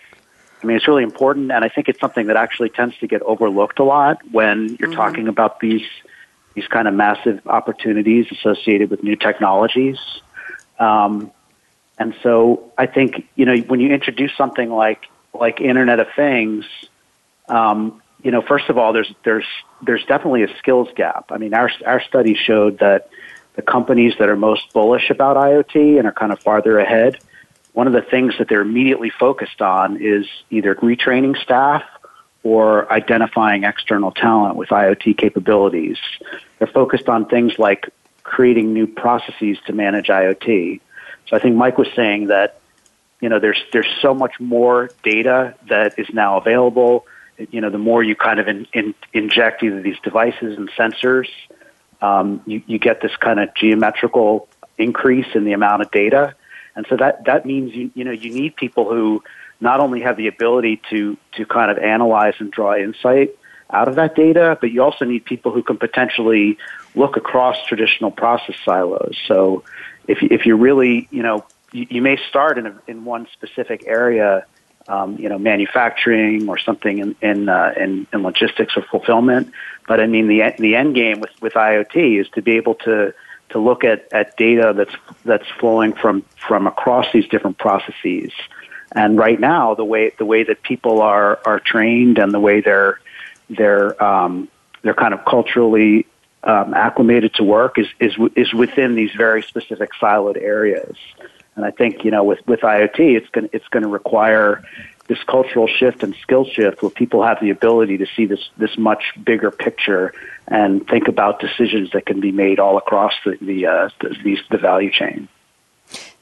I mean, it's really important, and I think it's something that actually tends to get overlooked a lot when you're mm-hmm. talking about these these kind of massive opportunities associated with new technologies. Um, and so, I think you know when you introduce something like like Internet of Things, um, you know, first of all, there's there's there's definitely a skills gap. I mean, our our study showed that the companies that are most bullish about IoT and are kind of farther ahead one of the things that they're immediately focused on is either retraining staff or identifying external talent with IoT capabilities. They're focused on things like creating new processes to manage IoT. So I think Mike was saying that you know there's there's so much more data that is now available. You know, the more you kind of in, in, inject either these devices and sensors, um, you, you get this kind of geometrical increase in the amount of data. And so that, that means you, you know, you need people who not only have the ability to, to kind of analyze and draw insight out of that data, but you also need people who can potentially look across traditional process silos. So if, if you really, you know, you, you may start in, a, in one specific area um, you know, manufacturing or something in in, uh, in in logistics or fulfillment. But I mean, the the end game with with IoT is to be able to to look at, at data that's that's flowing from from across these different processes. And right now, the way the way that people are are trained and the way they're they're um, they're kind of culturally um, acclimated to work is is is within these very specific siloed areas. And I think you know with with IoT, it's going it's going to require this cultural shift and skill shift where people have the ability to see this this much bigger picture and think about decisions that can be made all across the the uh, the, the value chain.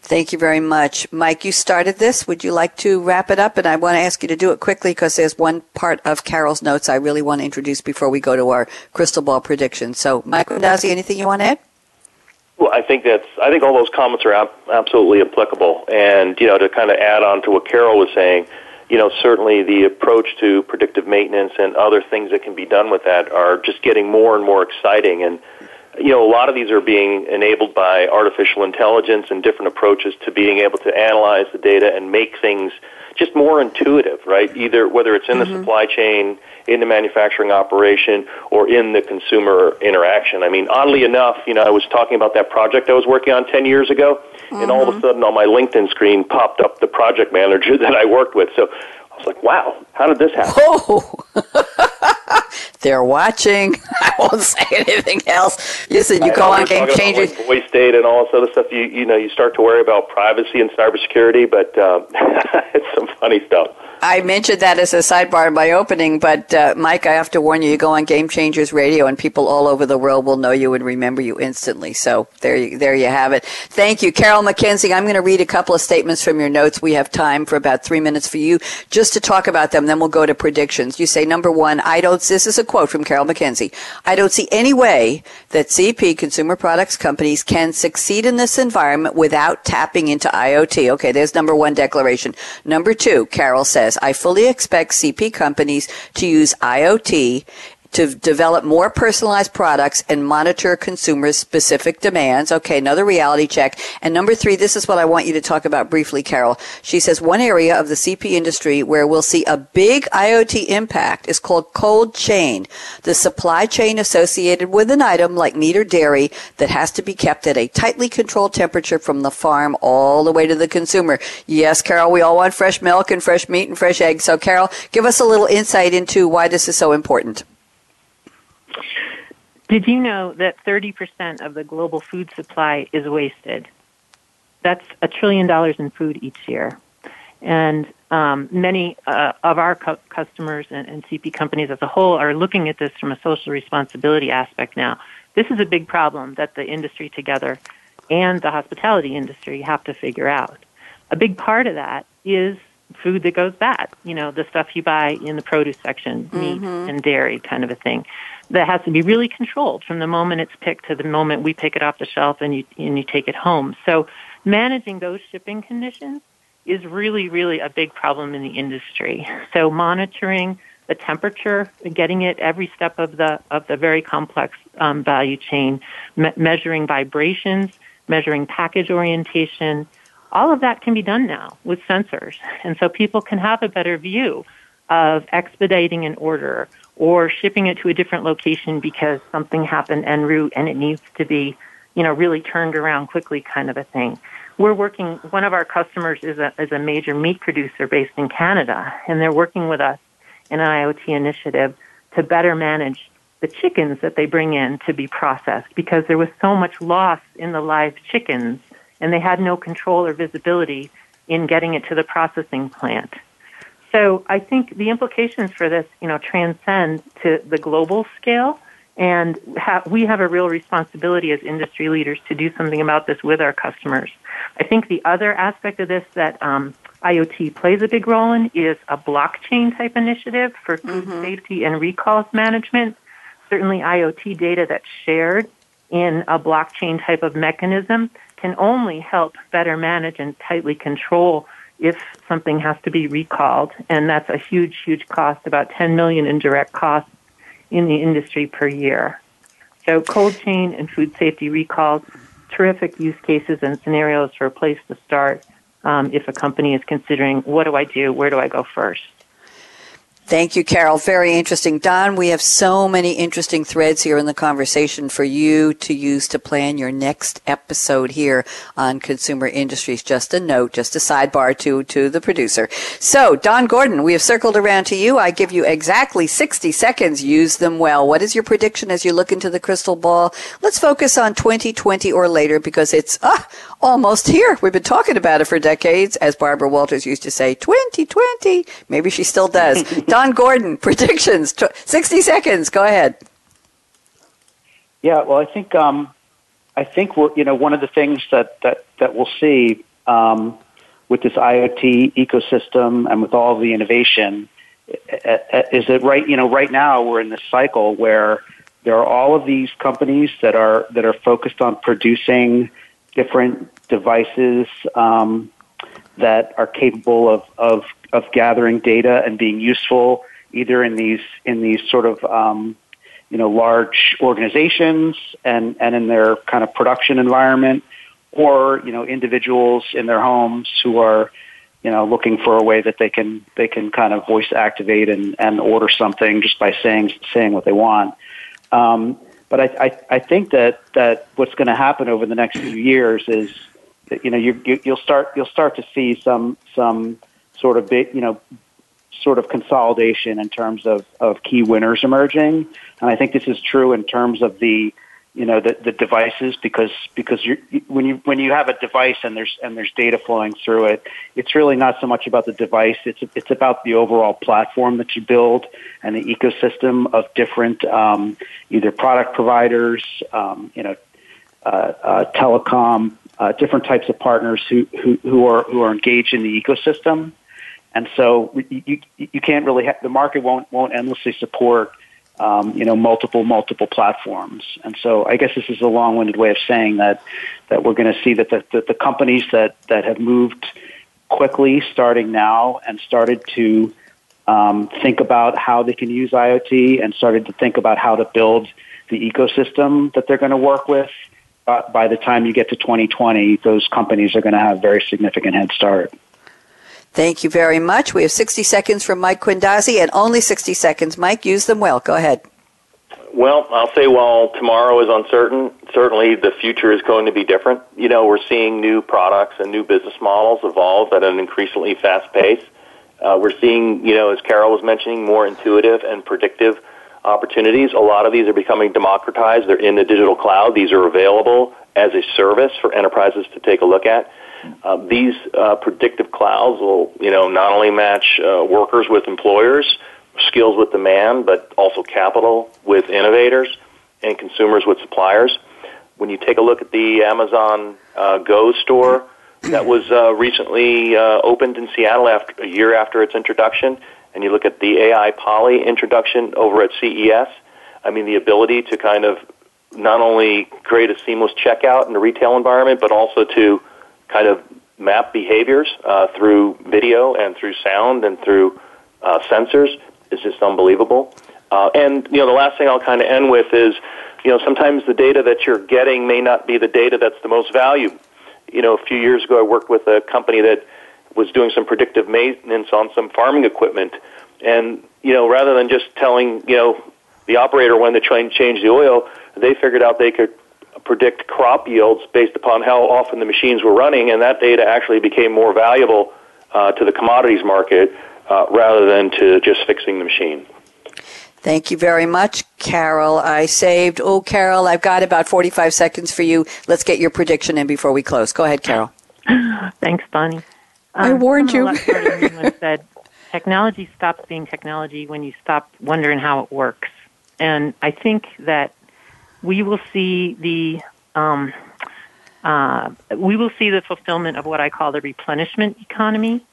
Thank you very much. Mike, you started this. Would you like to wrap it up? And I want to ask you to do it quickly because there's one part of Carol's notes I really want to introduce before we go to our crystal ball prediction. So, Mike Randazzi, anything you want to add? Well, I think that's. I think all those comments are ab- absolutely applicable. And you know, to kind of add on to what Carol was saying, you know, certainly the approach to predictive maintenance and other things that can be done with that are just getting more and more exciting. And you know, a lot of these are being enabled by artificial intelligence and different approaches to being able to analyze the data and make things just more intuitive, right? Either whether it's in mm-hmm. the supply chain, in the manufacturing operation, or in the consumer interaction. I mean, oddly enough, you know, I was talking about that project I was working on 10 years ago, mm-hmm. and all of a mm-hmm. sudden on my LinkedIn screen popped up the project manager that I worked with. So I was like, wow, how did this happen? Oh. They're watching. I won't say anything else. Listen, you call on game changers. Like voice data and all this other stuff. You you know you start to worry about privacy and cybersecurity, but uh, it's some funny stuff. I mentioned that as a sidebar in my opening, but uh, Mike, I have to warn you, you go on Game Changers Radio and people all over the world will know you and remember you instantly. So there you, there you have it. Thank you. Carol Mackenzie, I'm going to read a couple of statements from your notes. We have time for about three minutes for you just to talk about them. Then we'll go to predictions. You say, number one, I don't, this is a quote from Carol Mackenzie. I don't see any way that CP, consumer products companies, can succeed in this environment without tapping into IoT. Okay, there's number one declaration. Number two, Carol says, I fully expect CP companies to use IoT to develop more personalized products and monitor consumers' specific demands. Okay, another reality check. And number three, this is what I want you to talk about briefly, Carol. She says one area of the CP industry where we'll see a big IoT impact is called cold chain, the supply chain associated with an item like meat or dairy that has to be kept at a tightly controlled temperature from the farm all the way to the consumer. Yes, Carol, we all want fresh milk and fresh meat and fresh eggs. So, Carol, give us a little insight into why this is so important. Did you know that 30% of the global food supply is wasted? That's a trillion dollars in food each year. And um, many uh, of our cu- customers and, and CP companies as a whole are looking at this from a social responsibility aspect now. This is a big problem that the industry together and the hospitality industry have to figure out. A big part of that is food that goes bad. You know, the stuff you buy in the produce section, meat mm-hmm. and dairy kind of a thing that has to be really controlled from the moment it's picked to the moment we pick it off the shelf and you and you take it home. So managing those shipping conditions is really really a big problem in the industry. So monitoring the temperature, getting it every step of the of the very complex um, value chain, me- measuring vibrations, measuring package orientation, all of that can be done now with sensors, and so people can have a better view of expediting an order or shipping it to a different location because something happened en route and it needs to be, you know, really turned around quickly kind of a thing. We're working, one of our customers is a, is a major meat producer based in Canada, and they're working with us in an IoT initiative to better manage the chickens that they bring in to be processed because there was so much loss in the live chickens and they had no control or visibility in getting it to the processing plant. So I think the implications for this, you know, transcend to the global scale. And ha- we have a real responsibility as industry leaders to do something about this with our customers. I think the other aspect of this that um, IoT plays a big role in is a blockchain type initiative for food mm-hmm. safety and recalls management. Certainly, IoT data that's shared in a blockchain type of mechanism can only help better manage and tightly control if something has to be recalled, and that's a huge, huge cost, about 10 million in direct costs in the industry per year. So cold chain and food safety recalls, terrific use cases and scenarios for a place to start. um, if a company is considering what do I do, where do I go first. Thank you, Carol. Very interesting. Don, we have so many interesting threads here in the conversation for you to use to plan your next episode here on Consumer Industries. Just a note, just a sidebar to, to the producer. So, Don Gordon, we have circled around to you. I give you exactly 60 seconds. Use them well. What is your prediction as you look into the crystal ball? Let's focus on 2020 or later because it's ah, almost here. We've been talking about it for decades. As Barbara Walters used to say, 2020. Maybe she still does. Don Gordon, predictions, 60 seconds. Go ahead. Yeah, well, I think um, I think we're you know one of the things that that that we'll see um, with this IoT ecosystem and with all the innovation is that right you know right now we're in this cycle where there are all of these companies that are that are focused on producing different devices um, that are capable of, of of gathering data and being useful either in these in these sort of um, you know large organizations and and in their kind of production environment, or you know individuals in their homes who are you know looking for a way that they can they can kind of voice activate and and order something just by saying saying what they want. Um, but I, I I think that that what's going to happen over the next few years is that you know you, you you'll start you'll start to see some some sort of big you know sort of consolidation in terms of, of key winners emerging. And I think this is true in terms of the, you know, the, the devices because, because you when you, when you have a device and there's, and there's data flowing through it, it's really not so much about the device. It's, it's about the overall platform that you build and the ecosystem of different, um, either product providers, um, you know, uh, uh, telecom, uh, different types of partners who, who, who are, who are engaged in the ecosystem and so you, you can't really have, the market won't won't endlessly support um, you know multiple multiple platforms. And so I guess this is a long-winded way of saying that that we're going to see that the, the, the companies that that have moved quickly starting now and started to um, think about how they can use IoT and started to think about how to build the ecosystem that they're going to work with. Uh, by the time you get to 2020, those companies are going to have a very significant head start. Thank you very much. We have 60 seconds from Mike Quindazzi and only 60 seconds. Mike, use them well. Go ahead. Well, I'll say while tomorrow is uncertain, certainly the future is going to be different. You know, we're seeing new products and new business models evolve at an increasingly fast pace. Uh, we're seeing, you know, as Carol was mentioning, more intuitive and predictive opportunities. A lot of these are becoming democratized. They're in the digital cloud. These are available as a service for enterprises to take a look at. Uh, these uh, predictive clouds will, you know, not only match uh, workers with employers, skills with demand, but also capital with innovators and consumers with suppliers. When you take a look at the Amazon uh, Go store that was uh, recently uh, opened in Seattle after a year after its introduction, and you look at the Aipoly introduction over at CES, I mean, the ability to kind of not only create a seamless checkout in the retail environment, but also to kind of map behaviors uh, through video and through sound and through uh, sensors is just unbelievable. Uh, and you know, the last thing I'll kind of end with is, you know, sometimes the data that you're getting may not be the data that's the most valuable. You know, a few years ago, I worked with a company that was doing some predictive maintenance on some farming equipment, and you know, rather than just telling you know the operator when to change the oil, they figured out they could predict crop yields based upon how often the machines were running, and that data actually became more valuable uh, to the commodities market uh, rather than to just fixing the machine. Thank you very much, Carol. I saved. Oh, Carol, I've got about 45 seconds for you. Let's get your prediction in before we close. Go ahead, Carol. Thanks, Bonnie. Um, I warned you. said, technology stops being technology when you stop wondering how it works. And I think that we will see the um, uh, we will see the fulfillment of what I call the replenishment economy,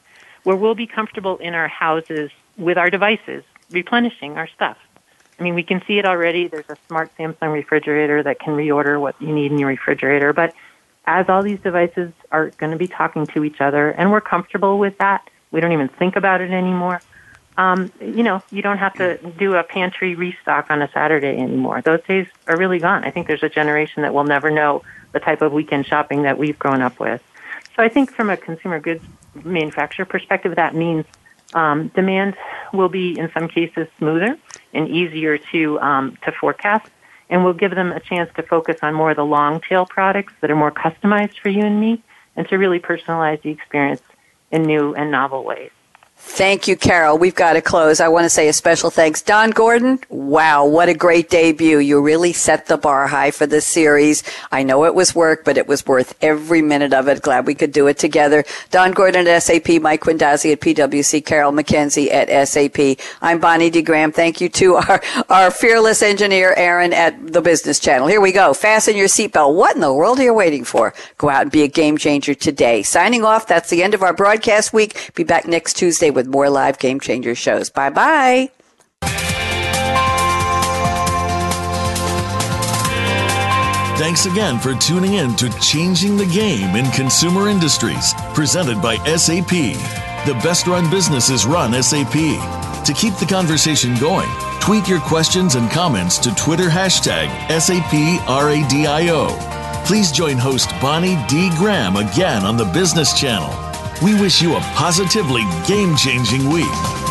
where we'll be comfortable in our houses with our devices, replenishing our stuff. I mean, we can see it already. There's a smart Samsung refrigerator that can reorder what you need in your refrigerator. But as all these devices are going to be talking to each other, and we're comfortable with that, we don't even think about it anymore um, you know, you don't have to do a pantry restock on a Saturday anymore. Those days are really gone. I think there's a generation that will never know the type of weekend shopping that we've grown up with. So I think from a consumer goods manufacturer perspective, that means um, demand will be in some cases smoother and easier to um, to forecast, and we'll give them a chance to focus on more of the long tail products that are more customized for you and me, and to really personalize the experience in new and novel ways. Thank you, Carol. We've got to close. I want to say a special thanks. Don Gordon, wow, what a great debut. You really set the bar high for this series. I know it was work, but it was worth every minute of it. Glad we could do it together. Don Gordon at SAP, Mike Quindazzi at PwC, Carol Mackenzie at SAP. I'm Bonnie D. Graham. Thank you to our, our fearless engineer, Aaron, at the Business Channel. Here we go. Fasten your seatbelt. What in the world are you waiting for? Go out and be a game changer today. Signing off. That's the end of our broadcast week. Be back next Tuesday with more live Game Changer shows. Bye bye. Thanks again for tuning in to Changing the Game in Consumer Industries, presented by SAP. The best run businesses run SAP. To keep the conversation going, tweet your questions and comments to Twitter hashtag SAPRADIO. Please join host Bonnie D. Graham again on the Business Channel. We wish you a positively game changing week.